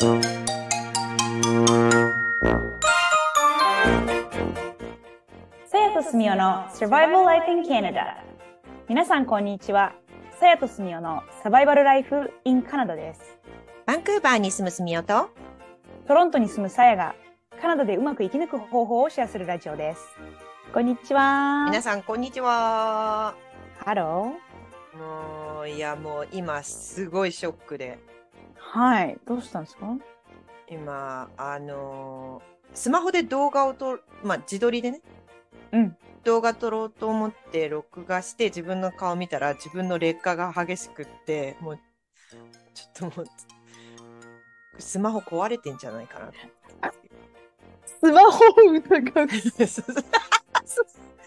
さやとすみおの Survival Life in Canada 皆さんこんにちは。さやとすみおのサバイバルライフ in カナダです。バンクーバーに住むすみおと、トロントに住むさやがカナダでうまく生き抜く方法をシェアするラジオです。こんにちは。皆さんこんにちは。ハロもう、いやもう今すごいショックで、ーはい。どうしたんですか？今、あのースマホで動画を撮る、まあ自撮りでね、うん。動画撮ろうと思って録画して自分の顔見たら自分の劣化が激しくって、もう、ちょっともう、スマホ壊れてんじゃないかな。スマホを疑う。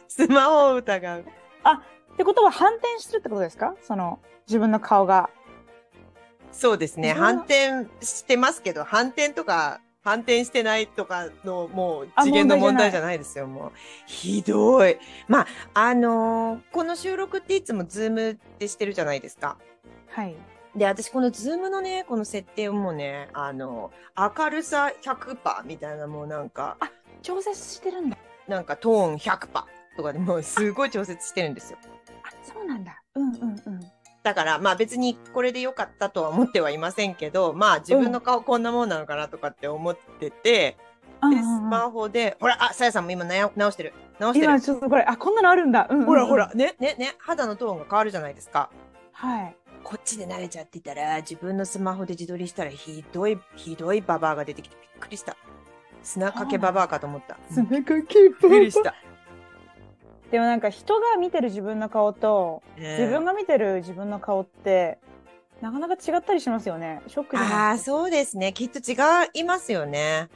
スマホを疑う。ってことは反転してるってことですか？その自分の顔がそうですね。反転してますけど、反転とか、反転してないとかの、もうあ次元の問問題じゃないですよ、もう。ひどい。まあ、あのーこの収録っていつも Zoom でしてるじゃないですか。はいで、私この Zoom のね、この設定をもうね、あの、明るさ100%みたいなもうなんか、調節してるんだなんかトーン100%とかでもうすごい調節してるんですよ。あそうなんだうんうんうんだからまあ別にこれで良かったとは思ってはいませんけど、まあ自分の顔こんなもんなのかなとかって思ってて、で、スうんうんうんマホで、ほら、あ、さやさんも今直してる。直してる今。ちょっとこれあこんなのあるんだ、うんうんうんほらほら、ね、ね、ね、肌のトーンが変わるじゃないですか。はいこっちで慣れちゃってたら、自分のスマホで自撮りしたら、ひどい、ひどいババアが出てきてびっくりした。砂かけババアかと思った。びっ砂かけくりした。でもなんか人が見てる自分の顔と自分がが見てる自分の顔ってなかなか違ったりしますよね。ショックじゃああ、ない？ですかそうですね。きっと違いますよね。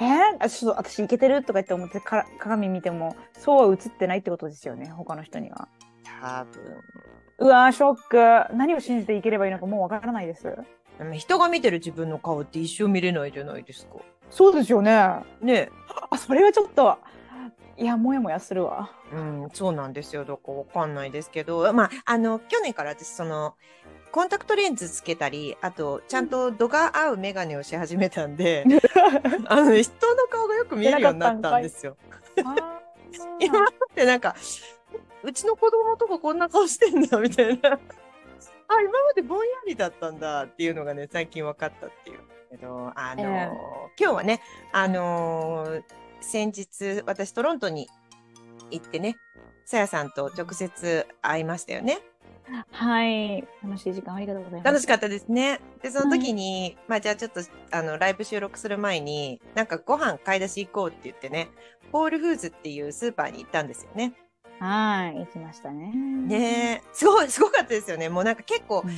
え？ー、あちょっと私イケてるとか言って思ってから鏡見てもそうは映ってないってことですよね他の人には。多分。うわーショック。何を信じていければいいのかもうわからないです。でも人が見てる自分の顔って一生見れないじゃないですか。そうですよね。あねそれはちょっといやもやもやするわうん、そうなんですよ。どこわかんないですけど、まあ、あの、去年から私、その、コンタクトレンズつけたり、あと、ちゃんと度が合うメガネをし始めたんで、あのね、人の顔がよく見えるようになったんですよ。あ今までなんか、うちの子供とかこんな顔してんだ、みたいな。あ、今までぼんやりだったんだっていうのがね、最近分かったっていう。けど、あのーええ今日はね、あのー先日、私トロントに行ってね、さやさんと直接会いましたよね。はい。楽しい時間ありがとうございます。楽しかったですね。で、その時に、まあじゃあちょっと、あの、ライブ収録する前に、なんかご飯買い出し行こうって言ってね、ホールフーズっていうスーパーに行ったんですよね。はい行きましたね。ねえ、すごい、すごかったですよね。もうなんか結構うん。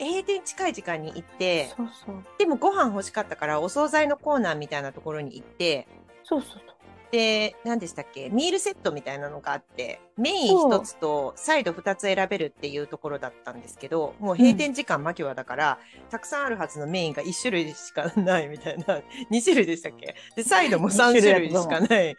閉店近い時間に行って、そうそう。でもご飯欲しかったからお惣菜のコーナーみたいなところに行って、そうそうで、何でしたっけ？ミールセットみたいなのがあって、メイン一つとサイド二つ選べるっていうところだったんですけど、もう閉店時間間際だから、たくさんあるはずのメインが一種類しかないみたいな、二種類でしたっけ？で、サイドも三種類しかない。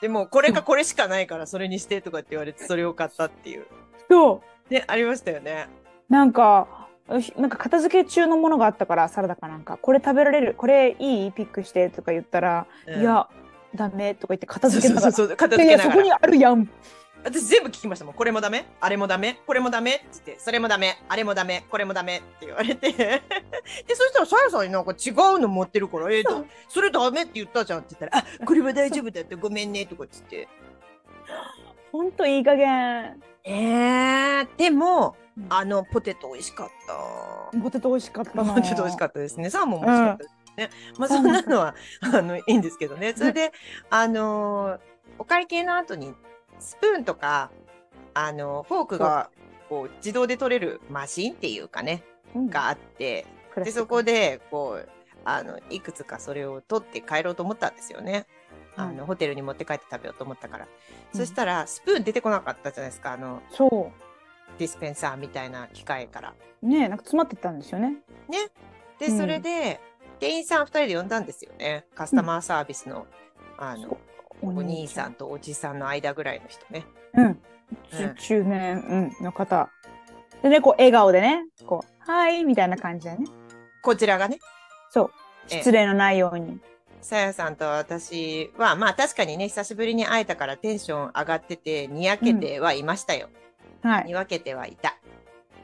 でも、これかこれしかないから、それにしてとかって言われて、それを買ったっていう。そうね、ありましたよね。なんか、なんか片付け中のものがあったから、サラダかなんか、これ食べられる、これいい？ピックしてとか言ったら、うんいや、ダメとか言って片付けながら。そうそう片いやいや、そこに付けながら。あるやん。私全部聞きましたもん。これもダメ？あれもダメ？これもダメ？って言って、それもダメ？あれもダメ？これもダメ？って言われて。で、そしたらさやさんになんか違うの持ってるから、えーと、それダメって言ったじゃんって言ったら、あ、これは大丈夫だってごめんねとかって言って。ほんといい加減。えー、でもうん、あの、ポテト美味しかった。ポテト美味しかったな。ポテト美味しかったですね。サーモンも美味しかったですね。まあそんなのは、あの、いいんですけどね。それで、あのーお会計の後に、スプーンとか、あの、フォークが、こう、自動で取れるマシンっていうかね、うんがあって、で、そこで、こう、あの、いくつかそれを取って帰ろうと思ったんですよね。あの、うんホテルに持って帰って食べようと思ったから。うんそしたら、スプーン出てこなかったじゃないですか。あの、そディスペンサーみたいな機械から。う。ねなんか詰まってたんですよね。で、うんそれで、店員さん二人で呼んだんですよね。カスタマーサービスの、あの、お兄さんとおじさんの間ぐらいの人ね。うん。うん中中年、うん、の方。でね、こう、笑顔でね、こう、はい、みたいな感じでね。こちらがね。そう。失礼のないように。さやさんと私は、まあ確かにね、久しぶりに会えたからテンション上がってて、にやけてはいましたよ。はい。に分けてはいた。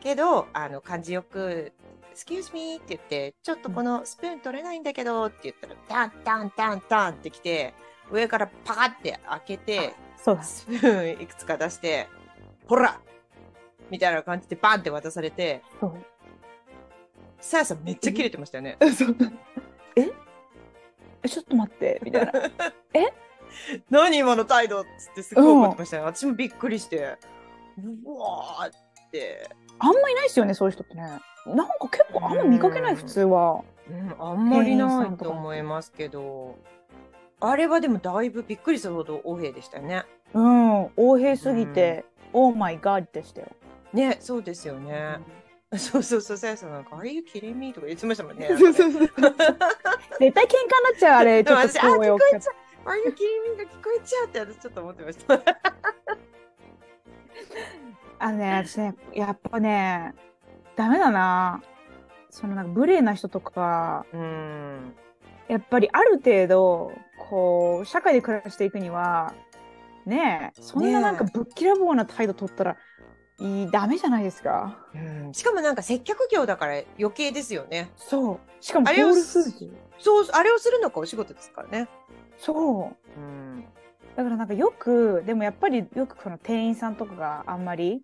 けど、あの、感じよく、excuse me って言って、ちょっとこのスプーン取れないんだけどって言ったら、タンタンタンタンってきて、上からパカって開けて、そうだ。スプーンいくつか出して、ほらみたいな感じでバンって渡されて。さやさんめっちゃキレてましたよね。え？えちょっと待って、みたいな。何今の態度っつってすごい怒ってましたね。私もびっくりして、うわーって。あんまいないですよね、そういう人ってね。なんか結構あんま見かけない、うん普通は。うん、あんまりないと思いますけど、あれはでもだいぶびっくりするほど横柄でしたよね。うん。横平すぎて、オーマイガーでしたよ。ね、そうですよね。そうそうそう、さやさんなんか、あれいうキレミとか言ってましたもんね。そうそうそう。絶対喧嘩になっちゃう、あれ。ちょっと聞こえちゃう。ああいうキレミが聞こえちゃうって私ちょっと思ってました。あのね、私ね、やっぱね、ダメだな。そのなんか無礼な人とか、うん。やっぱりある程度、こう、社会で暮らしていくには、ねえ、そんななんかねぶっきらぼうな態度取ったら、いい、ダメじゃないですか。うん、しかもなんか接客業だから余計ですよね。そう。しかもホあれをールフーズ。そう、あれをするのがお仕事ですからね。そう。うん。だからなんかよく、でもやっぱりよくその店員さんとかがあんまり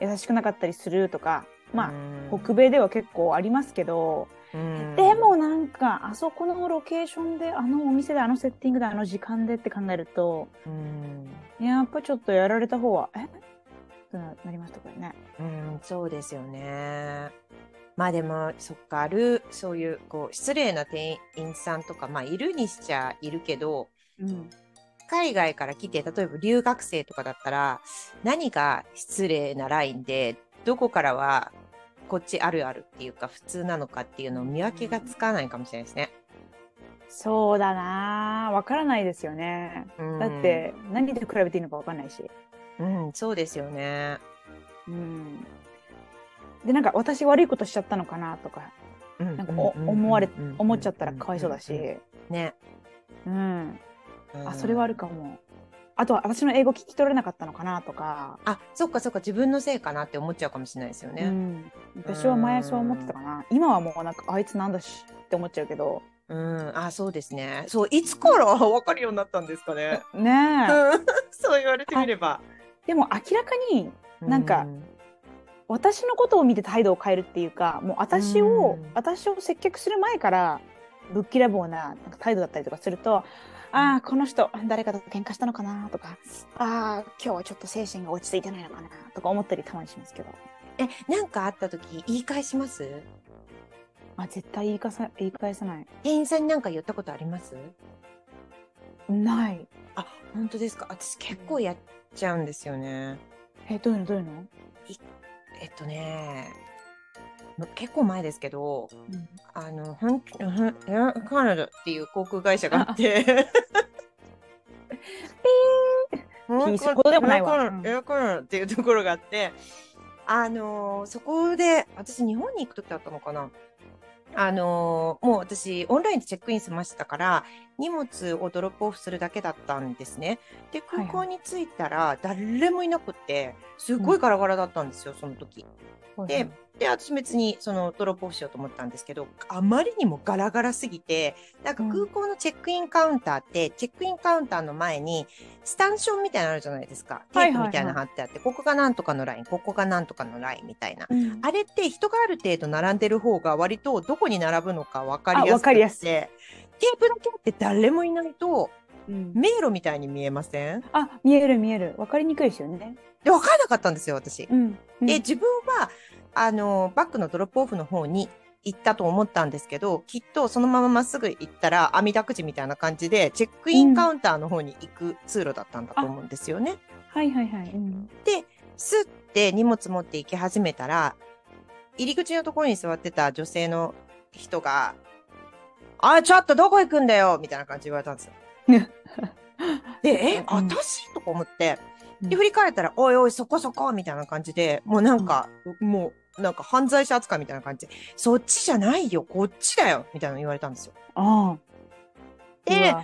優しくなかったりするとか、まあ、北米では結構ありますけど、うんでもなんかあそこのロケーションであのお店であのセッティングであの時間でって考えるとうん、やっぱちょっとやられた方はえ？ってななりましたからね。うん、そうですよね。まあでも、そっか、ある、そういう、こう、失礼な店員さんとか、まあ、いるにしちゃいるけど、うん、海外から来て、例えば留学生とかだったら、何が失礼なラインで、どこからは、こっちあるあるっていうか、普通なのかっていうのを見分けがつかないかもしれないですね。そうだなわからないですよね。うんだって何で比べていいのかわかんないし。うん、そうですよね。うん、でなんか私悪いことしちゃったのかなとかななんかお思われ思っちゃったらかわいそうだし、ね。うん、あうんそれはあるかも。あとは私の英語聞き取れなかったのかなとか、あ、そっかそっか、自分のせいかなって思っちゃうかもしれないですよね。うん、私は前そう思ってたかな。今はもうなんかあいつなんだしって思っちゃうけど。うん、あ、そうですね。そう、いつから分かるようになったんですかね。ねえ。うん そう言われてみれば。でも明らかになんか私のことを見て態度を変えるっていうか、もう私を、うん私を接客する前からぶっきらぼうななんか態度だったりとかすると、ああ、この人誰かと喧嘩したのかなとか、ああ、今日はちょっと精神が落ち着いてないのかなとか思ったりたまにしますけど、え、なんかあった時言い返します？あ絶対言い返さ言い返さない。店員さんになんか言ったことあります？ない。あ、本当ですか？私結構やっちゃうんですよね。え、どういうの？どういうの、えっとね、結構前ですけど、うん。あの、ほん、ほんエアカナダっていう航空会社があって、ピーするほどでもないわ。エアカナダエアカナダっていうところがあって、あのーそこで、私日本に行くときだったのかな。あのーもう私オンラインでチェックインしましたから、荷物をドロップオフするだけだったんですね。で、空港に着いたら誰もいなくって、すごいガラガラだったんですよ、その時。でで、私別にそのドロップオフしようと思ったんですけど、あまりにもガラガラすぎて、なんか空港のチェックインカウンターって、チェックインカウンターの前にスタンションみたいなのあるじゃないですか。テープみたいなの貼ってあって、ここがなんとかのライン、ここがなんとかのラインみたいな。うんあれって人がある程度並んでる方が割とどこに並ぶのか分かりあやすくてわかりやすいテープだけあって誰もいないとうん迷路みたいに見えません？あ、見える見える。わかりにくいですよね。で、分からなかったんですよ、私。うん。で、自分は、あの、バッグのドロップオフの方に行ったと思ったんですけど、きっとそのまままっすぐ行ったら、網だくじみたいな感じで、チェックインカウンターの方に行く通路だったんだと思うんですよね。はいはいはい。うんスッて荷物持って行き始めたら、入り口のところに座ってた女性の人が、あ、ちょっとどこ行くんだよみたいな感じで言われたんですよ。で、え、うん。私？とか思って、で、うん。振り返ったら、おいおい、そこそこみたいな感じで、もうなんか、もう、なんか犯罪者扱いみたいな感じで、そっちじゃないよ、こっちだよ、みたいなの言われたんですよ。で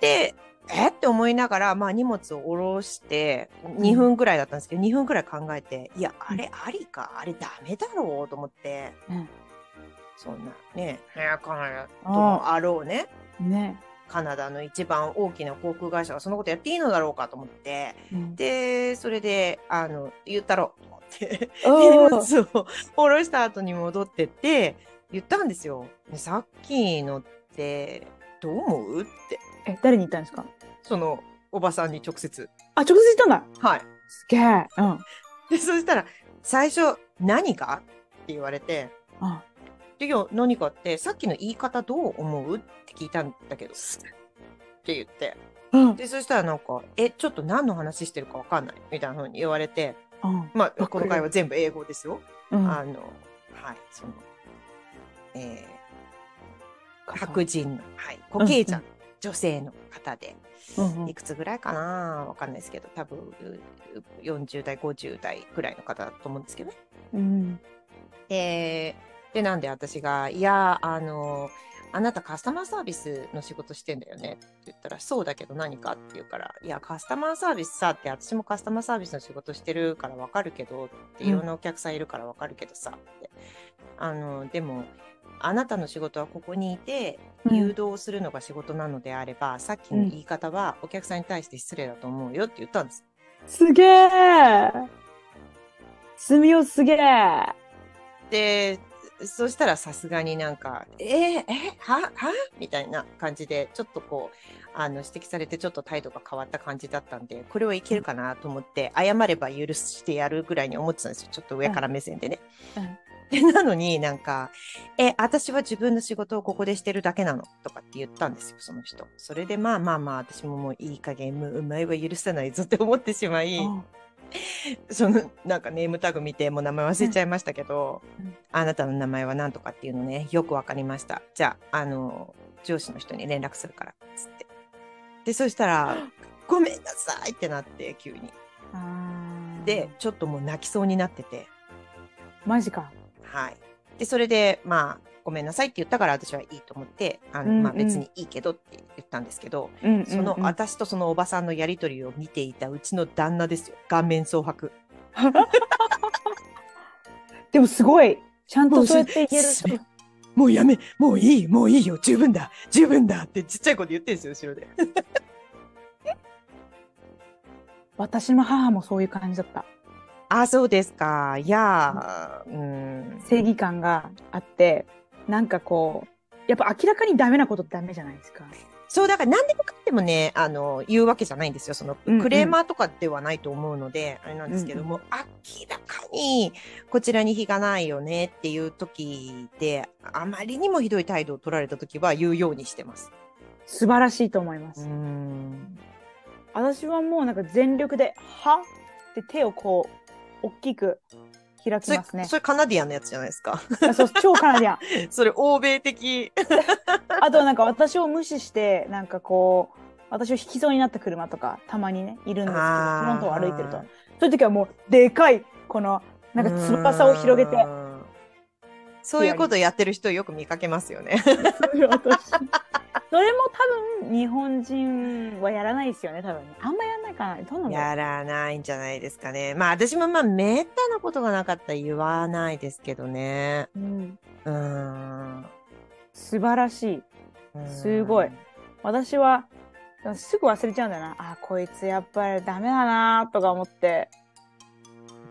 で、え？って思いながら、まあ荷物を下ろして、2分ぐらいだったんですけど、2分ぐらい考えて、いや、あれありか、あれダメだろうと思って、うんそんなね、早かなともあろうね、ね。カナダの一番大きな航空会社がそのことやっていいのだろうかと思って、うんで、それで、あの、言ったろうと思って、お荷ー物を下ろした後に戻ってって、言ったんですよ。ねさっきのって、どう思うって。え、誰に言ったんですか？その、おばさんに直接。あ、直接言ったんだ。はい。すげえ。うん。で、そしたら、最初、何か？って言われて、あで、いや、何かって、さっきの言い方どう思うって聞いたんだけど、って言って。うん。で、そしたらなんか、え、ちょっと何の話してるかわかんないみたいな風に言われて、うん。まあ、この会話全部英語ですよ。うん。あの、はい、その、えー、白人の、はい、コケイジャン、女性の方で、うんうんいくつぐらいかな？わかんないですけど、多分、う40代、50代ぐらいの方だと思うんですけどね。うん。で、で、なんで私が、いや、あの、あなたカスタマーサービスの仕事してんだよねって言ったら、そうだけど何かって言うから、いや、カスタマーサービスさって、私もカスタマーサービスの仕事してるからわかるけど、っていろんなお客さんいるからわかるけどさ、って。あの、でも、あなたの仕事はここにいて、うん誘導するのが仕事なのであれば、さっきの言い方はお客さんに対して失礼だと思うよって言ったんです。すげえ。すみおすげえ。で、そしたらさすがになんか、えー、え、は、は？みたいな感じで、ちょっとこう、あの、指摘されてちょっと態度が変わった感じだったんで、これはいけるかなと思って、謝れば許してやるぐらいに思ってたんですよ。ちょっと上から目線でね。うんで、なのになんか、え、私は自分の仕事をここでしてるだけなの？とかって言ったんですよ、その人。それでまあまあまあ、私ももういい加減、もうお前は許さないぞって思ってしまい、うん そのなんかネームタグ見てもう名前忘れちゃいましたけど、うん。あなたの名前は何とかっていうのねよくわかりました。じゃああの上司の人に連絡するからつって。でそしたら「ごめんなさい」ってなって急に。で、ちょっともう泣きそうになってて。マジか。はい。でそれでまあごめんなさいって言ったから私はいいと思ってあの、うんうんまあ、別にいいけどって言ったんですけど、うんうんうんその私とそのおばさんのやりとりを見ていたうちの旦那ですよ顔面蒼白 でもすごい。ちゃんとそうやって言えるもうそもうやめ、もういい、もういいよ、十分だ、十分だってちっちゃい子で言ってるんですよ、後ろで。私の母もそういう感じだった。あ、そうですか。いやー、うん。正義感があって、なんかこう、やっぱ明らかにダメなことってダメじゃないですか。そう、だから何でもかんでもね、あの、言うわけじゃないんですよ。その、うんうんクレーマーとかではないと思うので、あれなんですけども、明らかに、こちらに非がないよねっていう時で、あまりにもひどい態度を取られた時は言うようにしてます。素晴らしいと思います。ん。私はもうなんか全力で、は？って手をこう、大きく開きますね。それカナディアンのやつじゃないですか？あそう超カナディアン。それ欧米的。あとなんか私を無視して、なんかこう、私を引きそうになった車とかたまにね、いるんですけど、フロントを歩いてると。そういう時はもう、でかい、この、なんか翼を広げて、うんそういうことやってる人よく見かけますよね。私それも多分日本人はやらないですよね、多分。あんまやらないかな。どうなん？だろやらないんじゃないですかね。まあ私もまあめったなことがなかったら言わないですけどね。う、うん。うーん。素晴らしい。うんすごい。私は、すぐ忘れちゃうんだよな。あ、こいつやっぱりダメだなとか思って、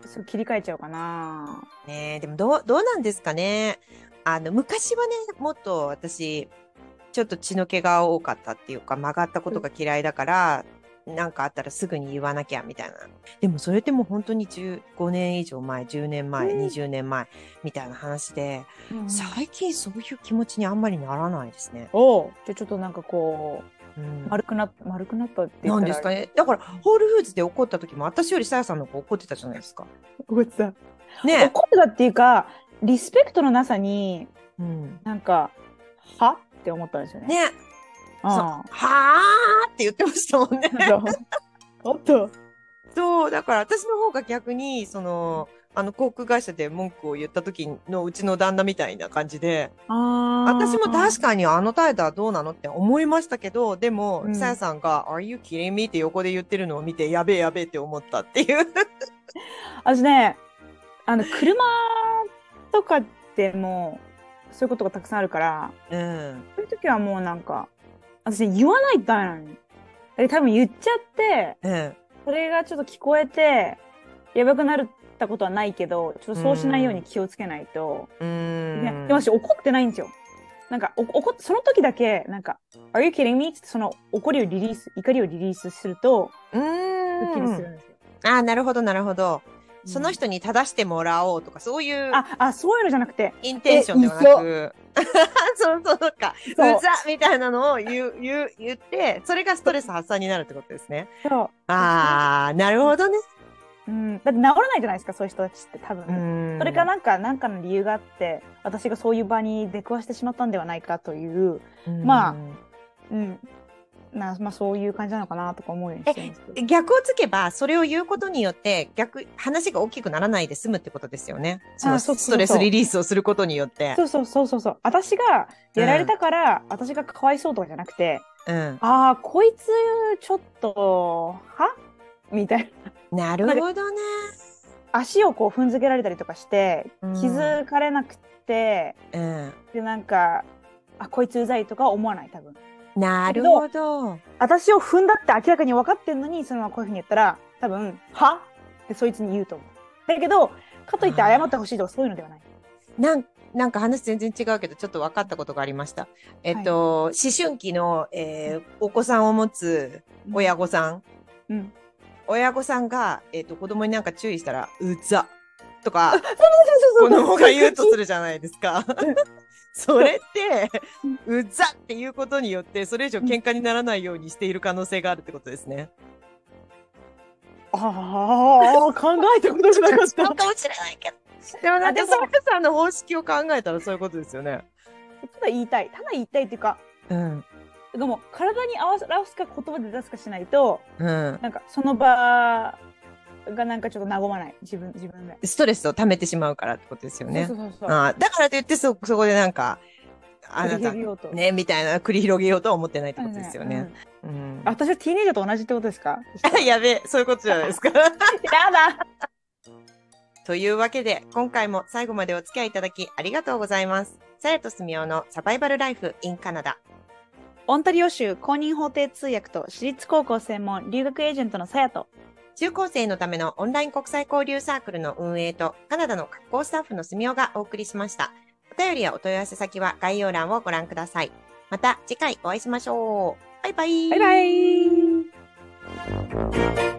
すぐ切り替えちゃうかな。ねえでもどう、どうなんですかね。あの、昔はね、もっと私、ちょっと血の気が多かったっていうか、曲がったことが嫌いだから、なんかあったらすぐに言わなきゃみたいな。でもそれってもう本当に15年以上前、10年前、うん20年前みたいな話で、うん最近そういう気持ちにあんまりならないですね。おちょっとなんかこうんう、丸くなっ、丸くなったって言なんですかね？だから、ホールフーズで怒った時も、私よりさやさんの方が怒ってたじゃないですか。怒ってた。ね怒ってたっていうか、リスペクトのなさに、うん。なんか、は？って思ったんですよね。ねそうあはーって言ってましたもんね。おっと。そう、だから私の方が逆に、その、あの航空会社で文句を言った時のうちの旦那みたいな感じで、あ私も確かかにあの態度はどうなのって思いましたけど、でも、うんさやさんが、Are you kidding me? って横で言ってるのを見て、やべえやべえって思ったっていう。私ね、あの、車とかでも、そういうことがたくさんあるから、うん。そういう時はもうなんか、私ね言わないとダメなのに。で多分言っちゃって、うん。それがちょっと聞こえて、やばくなったことはないけど、ちょっとそうしないように気をつけないと。ね、でも私怒ってないんですよ。なんか、お怒っその時だけ、なんか、Are you kidding me? ってその怒りをリリース、怒りをリリースすると、うすっきりする。んですよ。ああ、なるほど、なるほど。その人に正してもらおうとか、そういうあ、あ、そういうのじゃなくて、インテンションではなく、そうそうそうか、うざみたいなのを言う、言う、言って、それがストレス発散になるってことですね。そう。ああ、なるほどね。うん。だって治らないじゃないですか、そういう人たちって多う分。ん。それかなんか、なんかの理由があって、私がそういう場に出くわしてしまったんではないかという、うんまあうん。なまあそういう感じなのかなとか思うようにしてるんです。逆をつけば、それを言うことによって、逆、話が大きくならないで済むってことですよね。そのストレスリリースをすることによって。そうそうそうそうそう。私がやられたから、私がかわいそうとかじゃなくて、うん。ああ、こいつ、ちょっと、は？みたいな。なるほどね。足をこう踏んづけられたりとかして、うん気づかれなくて、うん。で、なんか、あ、こいつうざいとか思わない、多分。なるほど。私を踏んだって明らかに分かってんのに、そのままこういうふうに言ったら、多分、は？ってそいつに言うと思う。だけど、かといって謝ってほしいとかそういうのではない。なんなんか話全然違うけど、ちょっと分かったことがありました。えっと、思春期の、えーお子さんを持つ親御さん。うん。親御さんが、えっと、子供になんか注意したら、うざとか、子供が言うとするじゃないですか。それって、うざっていうことによって、それ以上喧嘩にならないようにしている可能性があるってことですね。ああ、考えたことじゃなかっそうた。かもしれないけど。でもなんか、あでもサラさんの方式を考えたらそういうことですよね。ただ言いたい。ただ言いたいっていうか、うん。でも体に合わせすか言葉で出すかしないと、うん。なんかその場がなんかちょっと和まない。自分、自分で。ストレスを溜めてしまうからってことですよねそ。うそうそう。ああだからといってそ、そこでなんか、あなた。ね、みたいな繰り広げようとは思ってないってことですよね。うん。うん。私はティーネイジャーと同じってことですか？やべえ、そういうことじゃないですか。やだというわけで、今回も最後までお付き合いいただきありがとうございます。さやとすみおのサバイバルライフ in カナダ。オンタリオ州公認法廷通訳と私立高校専門留学エージェントのさやと、中高生のためのオンライン国際交流サークルの運営とカナダの学校スタッフの住みおがお送りしました。お便りやお問い合わせ先は概要欄をご覧ください。また次回お会いしましょう。バイバイ。バイバイ。